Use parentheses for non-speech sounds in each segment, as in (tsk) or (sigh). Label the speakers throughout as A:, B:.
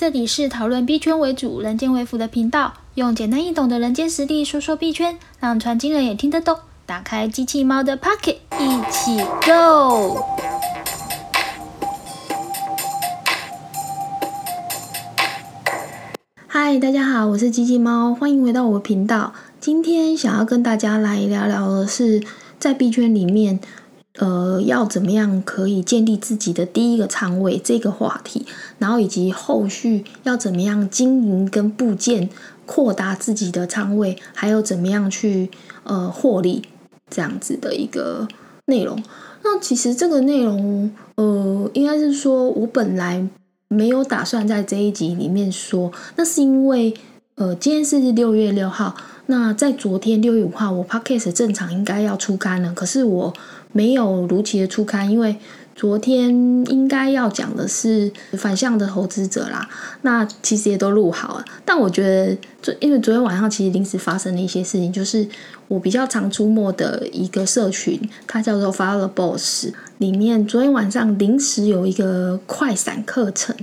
A: 这里是讨论币圈为主、人间为辅的频道，用简单易懂的人间实力说说币圈，让传经人也听得懂。打开机器猫的 Pocket，一起 Go！嗨，大家好，我是机器猫，欢迎回到我的频道。今天想要跟大家来聊聊的是，在币圈里面。呃，要怎么样可以建立自己的第一个仓位这个话题，然后以及后续要怎么样经营跟部件扩大自己的仓位，还有怎么样去呃获利这样子的一个内容。那其实这个内容呃，应该是说我本来没有打算在这一集里面说，那是因为呃，今天是六月六号，那在昨天六月五号，我 podcast 正常应该要出刊了，可是我。没有如期的出刊，因为昨天应该要讲的是反向的投资者啦。那其实也都录好了，但我觉得，昨因为昨天晚上其实临时发生了一些事情，就是我比较常出没的一个社群，它叫做 Follow Boss，里面昨天晚上临时有一个快闪课程。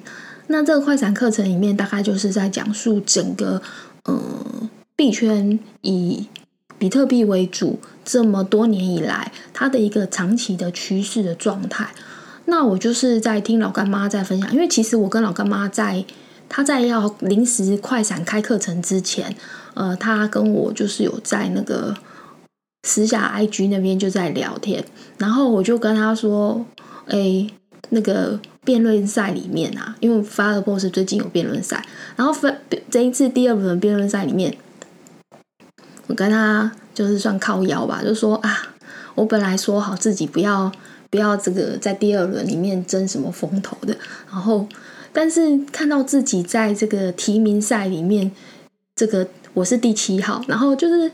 A: 那这个快闪课程里面，大概就是在讲述整个呃币圈以。比特币为主，这么多年以来，它的一个长期的趋势的状态。那我就是在听老干妈在分享，因为其实我跟老干妈在他在要临时快闪开课程之前，呃，他跟我就是有在那个私下 IG 那边就在聊天，然后我就跟他说，哎，那个辩论赛里面啊，因为发了 boss 最近有辩论赛，然后分这一次第二轮辩论赛里面。我跟他就是算靠腰吧，就说啊，我本来说好自己不要不要这个在第二轮里面争什么风头的，然后但是看到自己在这个提名赛里面，这个我是第七号，然后就是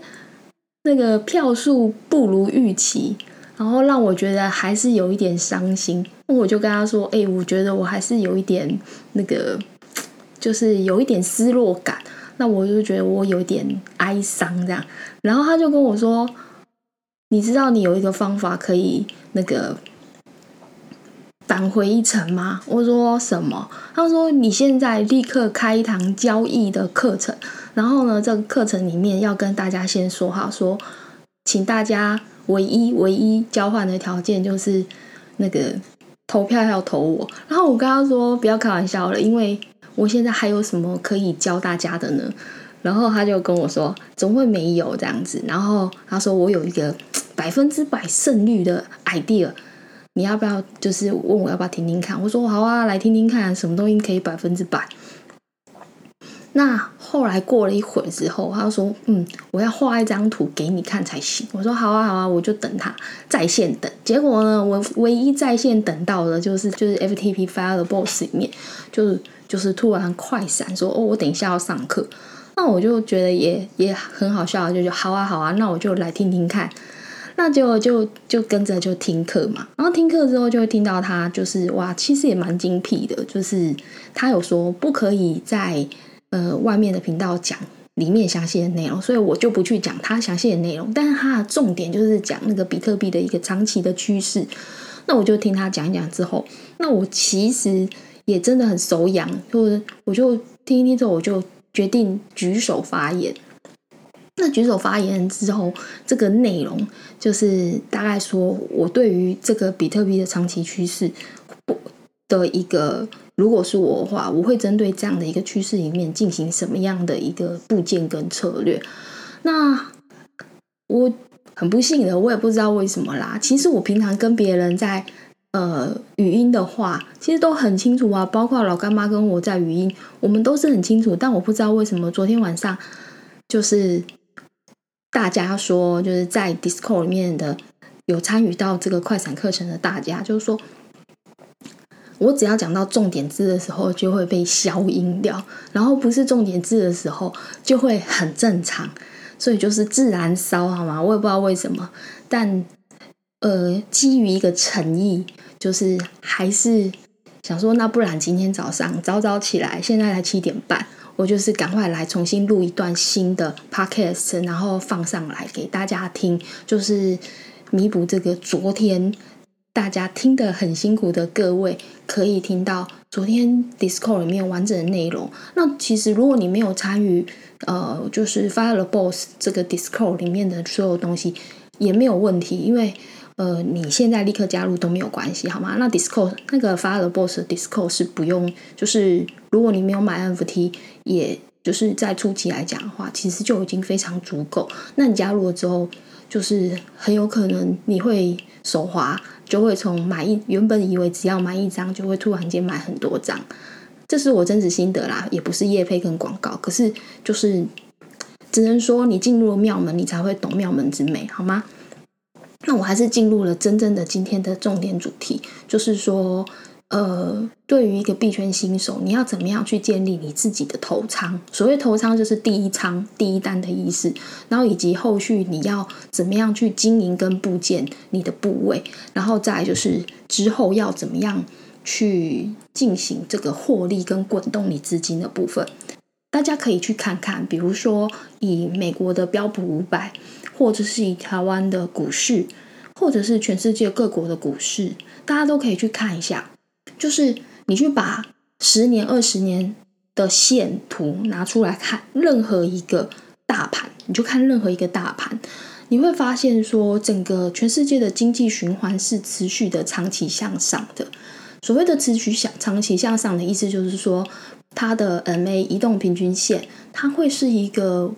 A: 那个票数不如预期，然后让我觉得还是有一点伤心。我就跟他说，哎，我觉得我还是有一点那个，就是有一点失落感。那我就觉得我有点哀伤这样，然后他就跟我说：“你知道你有一个方法可以那个返回一层吗？”我说：“什么？”他说：“你现在立刻开一堂交易的课程，然后呢，这个课程里面要跟大家先说好，说请大家唯一唯一交换的条件就是那个投票要投我。”然后我跟他说：“不要开玩笑了，因为。”我现在还有什么可以教大家的呢？然后他就跟我说：“总会没有这样子。”然后他说：“我有一个 (tsk) 百分之百胜率的 idea，你要不要？就是问我要不要听听看？”我说：“好啊，来听听看，什么东西可以百分之百？”那后来过了一会儿之后，他说：“嗯，我要画一张图给你看才行。”我说：“好啊，好啊，我就等他在线等。”结果呢，我唯一在线等到的就是就是 FTP file 的 Boss 里面就是。就是突然快闪说哦，我等一下要上课，那我就觉得也也很好笑，就就好啊好啊，那我就来听听看，那就就就跟着就听课嘛。然后听课之后就会听到他就是哇，其实也蛮精辟的，就是他有说不可以在呃外面的频道讲里面详细的内容，所以我就不去讲他详细的内容，但是他的重点就是讲那个比特币的一个长期的趋势。那我就听他讲一讲之后，那我其实。也真的很手痒，就我就听一听之后，我就决定举手发言。那举手发言之后，这个内容就是大概说我对于这个比特币的长期趋势的一个，如果是我的话，我会针对这样的一个趋势里面进行什么样的一个部件跟策略。那我很不幸的，我也不知道为什么啦。其实我平常跟别人在。呃，语音的话其实都很清楚啊，包括老干妈跟我在语音，我们都是很清楚。但我不知道为什么昨天晚上就是大家说，就是在 Discord 里面的有参与到这个快闪课程的大家，就是说我只要讲到重点字的时候就会被消音掉，然后不是重点字的时候就会很正常，所以就是自然烧好吗？我也不知道为什么，但。呃，基于一个诚意，就是还是想说，那不然今天早上早早起来，现在才七点半，我就是赶快来重新录一段新的 podcast，然后放上来给大家听，就是弥补这个昨天大家听得很辛苦的各位可以听到昨天 Discord 里面完整的内容。那其实如果你没有参与，呃，就是 Fire the Boss 这个 Discord 里面的所有东西也没有问题，因为呃你现在立刻加入都没有关系，好吗？那 Discord 那个发了 Boss Discord 是不用，就是如果你没有买 NFT，也就是在初期来讲的话，其实就已经非常足够。那你加入了之后，就是很有可能你会手滑。就会从买一原本以为只要买一张，就会突然间买很多张，这是我真实心得啦，也不是业配跟广告，可是就是只能说你进入了庙门，你才会懂庙门之美，好吗？那我还是进入了真正的今天的重点主题，就是说。呃，对于一个币圈新手，你要怎么样去建立你自己的头仓？所谓头仓就是第一仓、第一单的意思。然后以及后续你要怎么样去经营跟部件你的部位，然后再就是之后要怎么样去进行这个获利跟滚动你资金的部分。大家可以去看看，比如说以美国的标普五百，或者是以台湾的股市，或者是全世界各国的股市，大家都可以去看一下。就是你去把十年、二十年的线图拿出来看，任何一个大盘，你就看任何一个大盘，你会发现说，整个全世界的经济循环是持续的长期向上的。所谓的持续向长期向上的意思，就是说它的 MA 移动平均线，它会是一个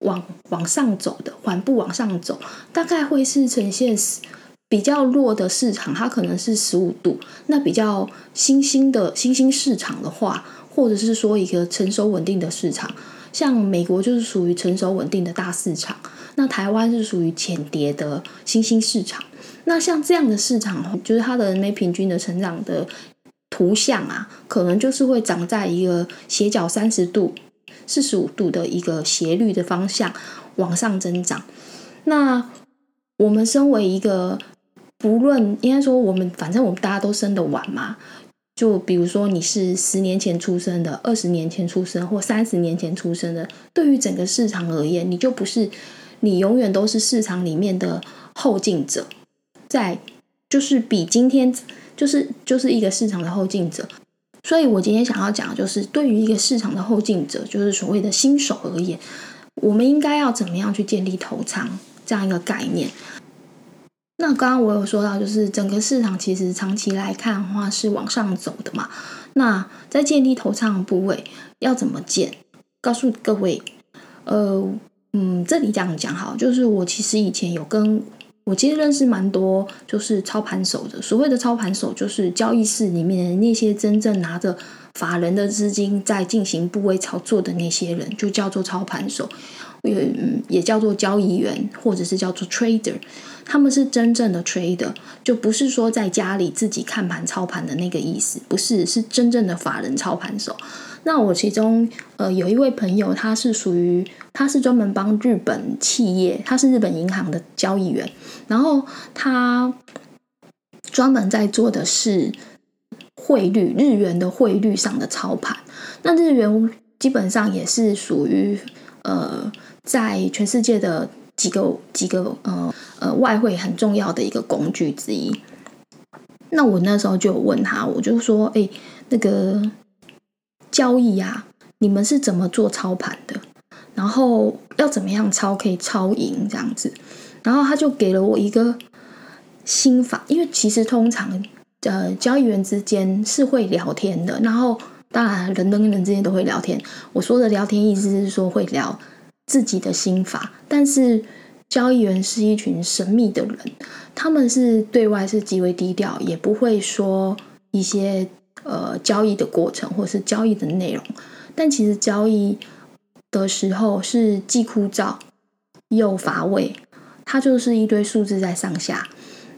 A: 往往上走的，缓步往上走，大概会是呈现。比较弱的市场，它可能是十五度；那比较新兴的新兴市场的话，或者是说一个成熟稳定的市场，像美国就是属于成熟稳定的大市场，那台湾是属于浅跌的新兴市场。那像这样的市场，就是它的 MA 平均的成长的图像啊，可能就是会长在一个斜角三十度、四十五度的一个斜率的方向往上增长。那我们身为一个不论应该说，我们反正我们大家都生得晚嘛。就比如说，你是十年前出生的，二十年前出生，或三十年前出生的，对于整个市场而言，你就不是你永远都是市场里面的后进者，在就是比今天就是就是一个市场的后进者。所以我今天想要讲的就是，对于一个市场的后进者，就是所谓的新手而言，我们应该要怎么样去建立头仓这样一个概念。那刚刚我有说到，就是整个市场其实长期来看的话是往上走的嘛。那在建立头仓部位要怎么建？告诉各位，呃，嗯，这里这样讲好，就是我其实以前有跟我其实认识蛮多，就是操盘手的。所谓的操盘手，就是交易室里面那些真正拿着法人的资金在进行部位操作的那些人，就叫做操盘手。也也叫做交易员，或者是叫做 trader，他们是真正的 trader，就不是说在家里自己看盘操盘的那个意思，不是，是真正的法人操盘手。那我其中呃有一位朋友，他是属于他是专门帮日本企业，他是日本银行的交易员，然后他专门在做的是汇率日元的汇率上的操盘。那日元基本上也是属于呃。在全世界的几个几个呃呃外汇很重要的一个工具之一。那我那时候就有问他，我就说：“哎，那个交易啊，你们是怎么做操盘的？然后要怎么样操可以操赢这样子？”然后他就给了我一个心法，因为其实通常呃交易员之间是会聊天的，然后当然人跟人之间都会聊天。我说的聊天意思是说会聊。自己的心法，但是交易员是一群神秘的人，他们是对外是极为低调，也不会说一些呃交易的过程或是交易的内容。但其实交易的时候是既枯燥又乏味，它就是一堆数字在上下。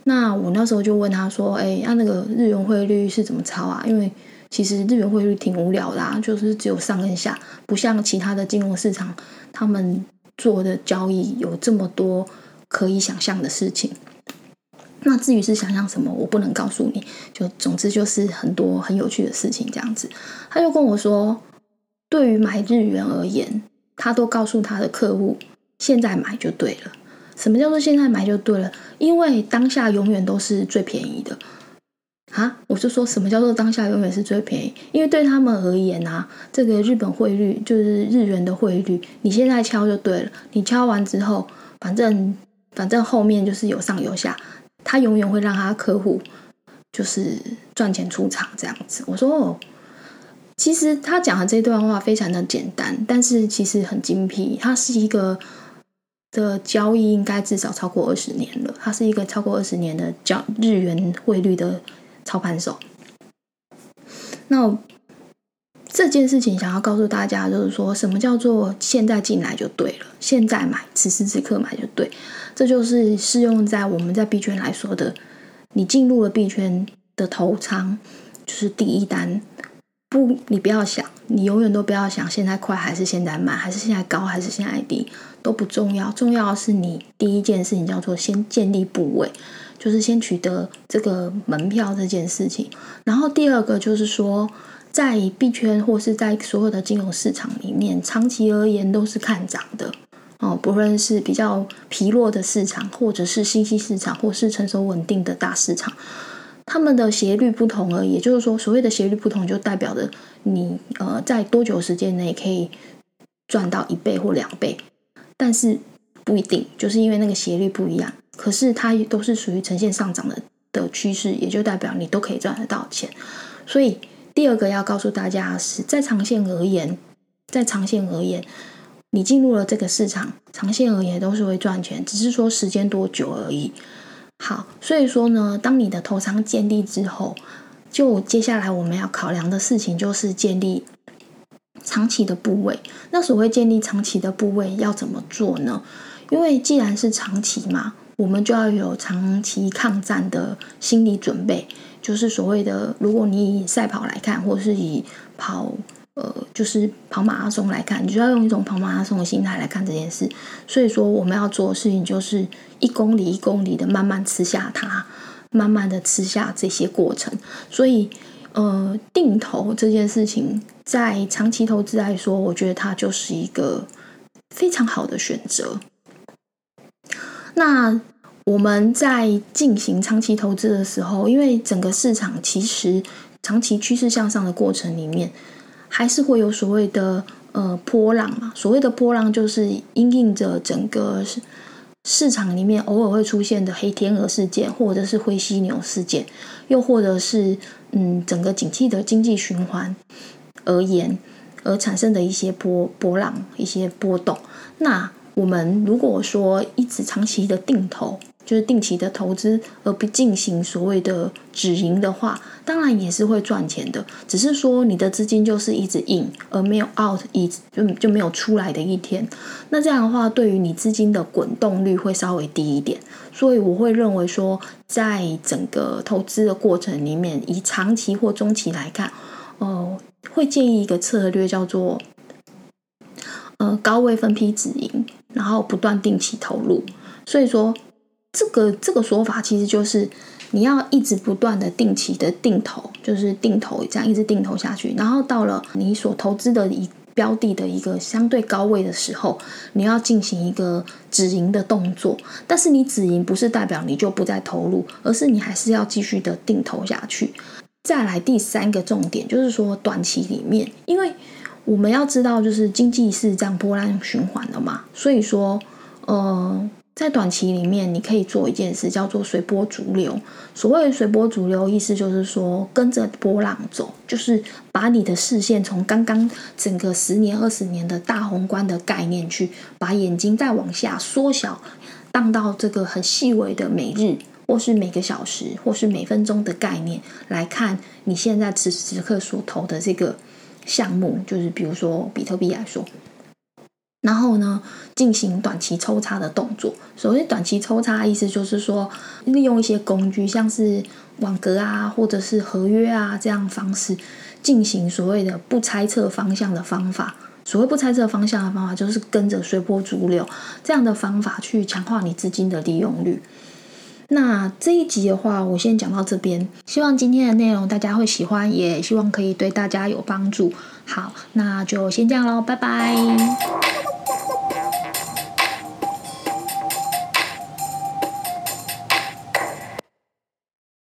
A: 那我那时候就问他说：“哎，那那个日元汇率是怎么抄啊？”因为其实日元汇率挺无聊的，就是只有上跟下，不像其他的金融市场，他们做的交易有这么多可以想象的事情。那至于是想象什么，我不能告诉你。就总之就是很多很有趣的事情这样子。他就跟我说，对于买日元而言，他都告诉他的客户，现在买就对了。什么叫做现在买就对了？因为当下永远都是最便宜的啊！我就说什么叫做当下永远是最便宜？因为对他们而言啊，这个日本汇率就是日元的汇率，你现在敲就对了。你敲完之后，反正反正后面就是有上有下，他永远会让他客户就是赚钱出场这样子。我说哦。其实他讲的这段话非常的简单，但是其实很精辟。他是一个的交易，应该至少超过二十年了。他是一个超过二十年的交日元汇率的操盘手。那这件事情想要告诉大家，就是说什么叫做现在进来就对了，现在买，此时此刻买就对。这就是适用在我们在币圈来说的，你进入了币圈的头仓，就是第一单。不，你不要想，你永远都不要想现在快还是现在慢，还是现在高还是现在低都不重要。重要的是你第一件事情叫做先建立部位，就是先取得这个门票这件事情。然后第二个就是说，在币圈或是在所有的金融市场里面，长期而言都是看涨的哦。不论是比较疲弱的市场，或者是新兴市场，或是成熟稳定的大市场。他们的斜率不同而已，也就是说，所谓的斜率不同，就代表着你呃在多久时间内可以赚到一倍或两倍，但是不一定，就是因为那个斜率不一样。可是它都是属于呈现上涨的的趋势，也就代表你都可以赚得到钱。所以第二个要告诉大家的是在长线而言，在长线而言，你进入了这个市场，长线而言都是会赚钱，只是说时间多久而已。好，所以说呢，当你的头仓建立之后，就接下来我们要考量的事情就是建立长期的部位。那所谓建立长期的部位要怎么做呢？因为既然是长期嘛，我们就要有长期抗战的心理准备。就是所谓的，如果你以赛跑来看，或是以跑。呃，就是跑马拉松来看，你就要用一种跑马拉松的心态来看这件事。所以说，我们要做的事情就是一公里一公里的慢慢吃下它，慢慢的吃下这些过程。所以，呃，定投这件事情，在长期投资来说，我觉得它就是一个非常好的选择。那我们在进行长期投资的时候，因为整个市场其实长期趋势向上的过程里面。还是会有所谓的呃波浪嘛？所谓的波浪就是因应着整个市市场里面偶尔会出现的黑天鹅事件，或者是灰犀牛事件，又或者是嗯整个景气的经济循环而言而产生的一些波波浪、一些波动。那我们如果说一直长期的定投。就是定期的投资，而不进行所谓的止盈的话，当然也是会赚钱的。只是说你的资金就是一直 in，而没有 out，一就就没有出来的一天。那这样的话，对于你资金的滚动率会稍微低一点。所以我会认为说，在整个投资的过程里面，以长期或中期来看，哦，会建议一个策略叫做，呃，高位分批止盈，然后不断定期投入。所以说。这个这个说法其实就是你要一直不断的定期的定投，就是定投这样一直定投下去，然后到了你所投资的一标的的一个相对高位的时候，你要进行一个止盈的动作。但是你止盈不是代表你就不再投入，而是你还是要继续的定投下去。再来第三个重点就是说短期里面，因为我们要知道就是经济是这样波浪循环的嘛，所以说呃。在短期里面，你可以做一件事，叫做随波逐流。所谓随波逐流，意思就是说跟着波浪走，就是把你的视线从刚刚整个十年、二十年的大宏观的概念，去把眼睛再往下缩小，荡到这个很细微的每日，或是每个小时，或是每分钟的概念来看，你现在此时此刻所投的这个项目，就是比如说比特币来说。然后呢，进行短期抽插的动作。所谓短期抽查，意思就是说，利用一些工具，像是网格啊，或者是合约啊这样方式，进行所谓的不猜测方向的方法。所谓不猜测方向的方法，就是跟着随波逐流这样的方法去强化你资金的利用率。那这一集的话，我先讲到这边。希望今天的内容大家会喜欢，也希望可以对大家有帮助。好，那就先这样喽，拜拜。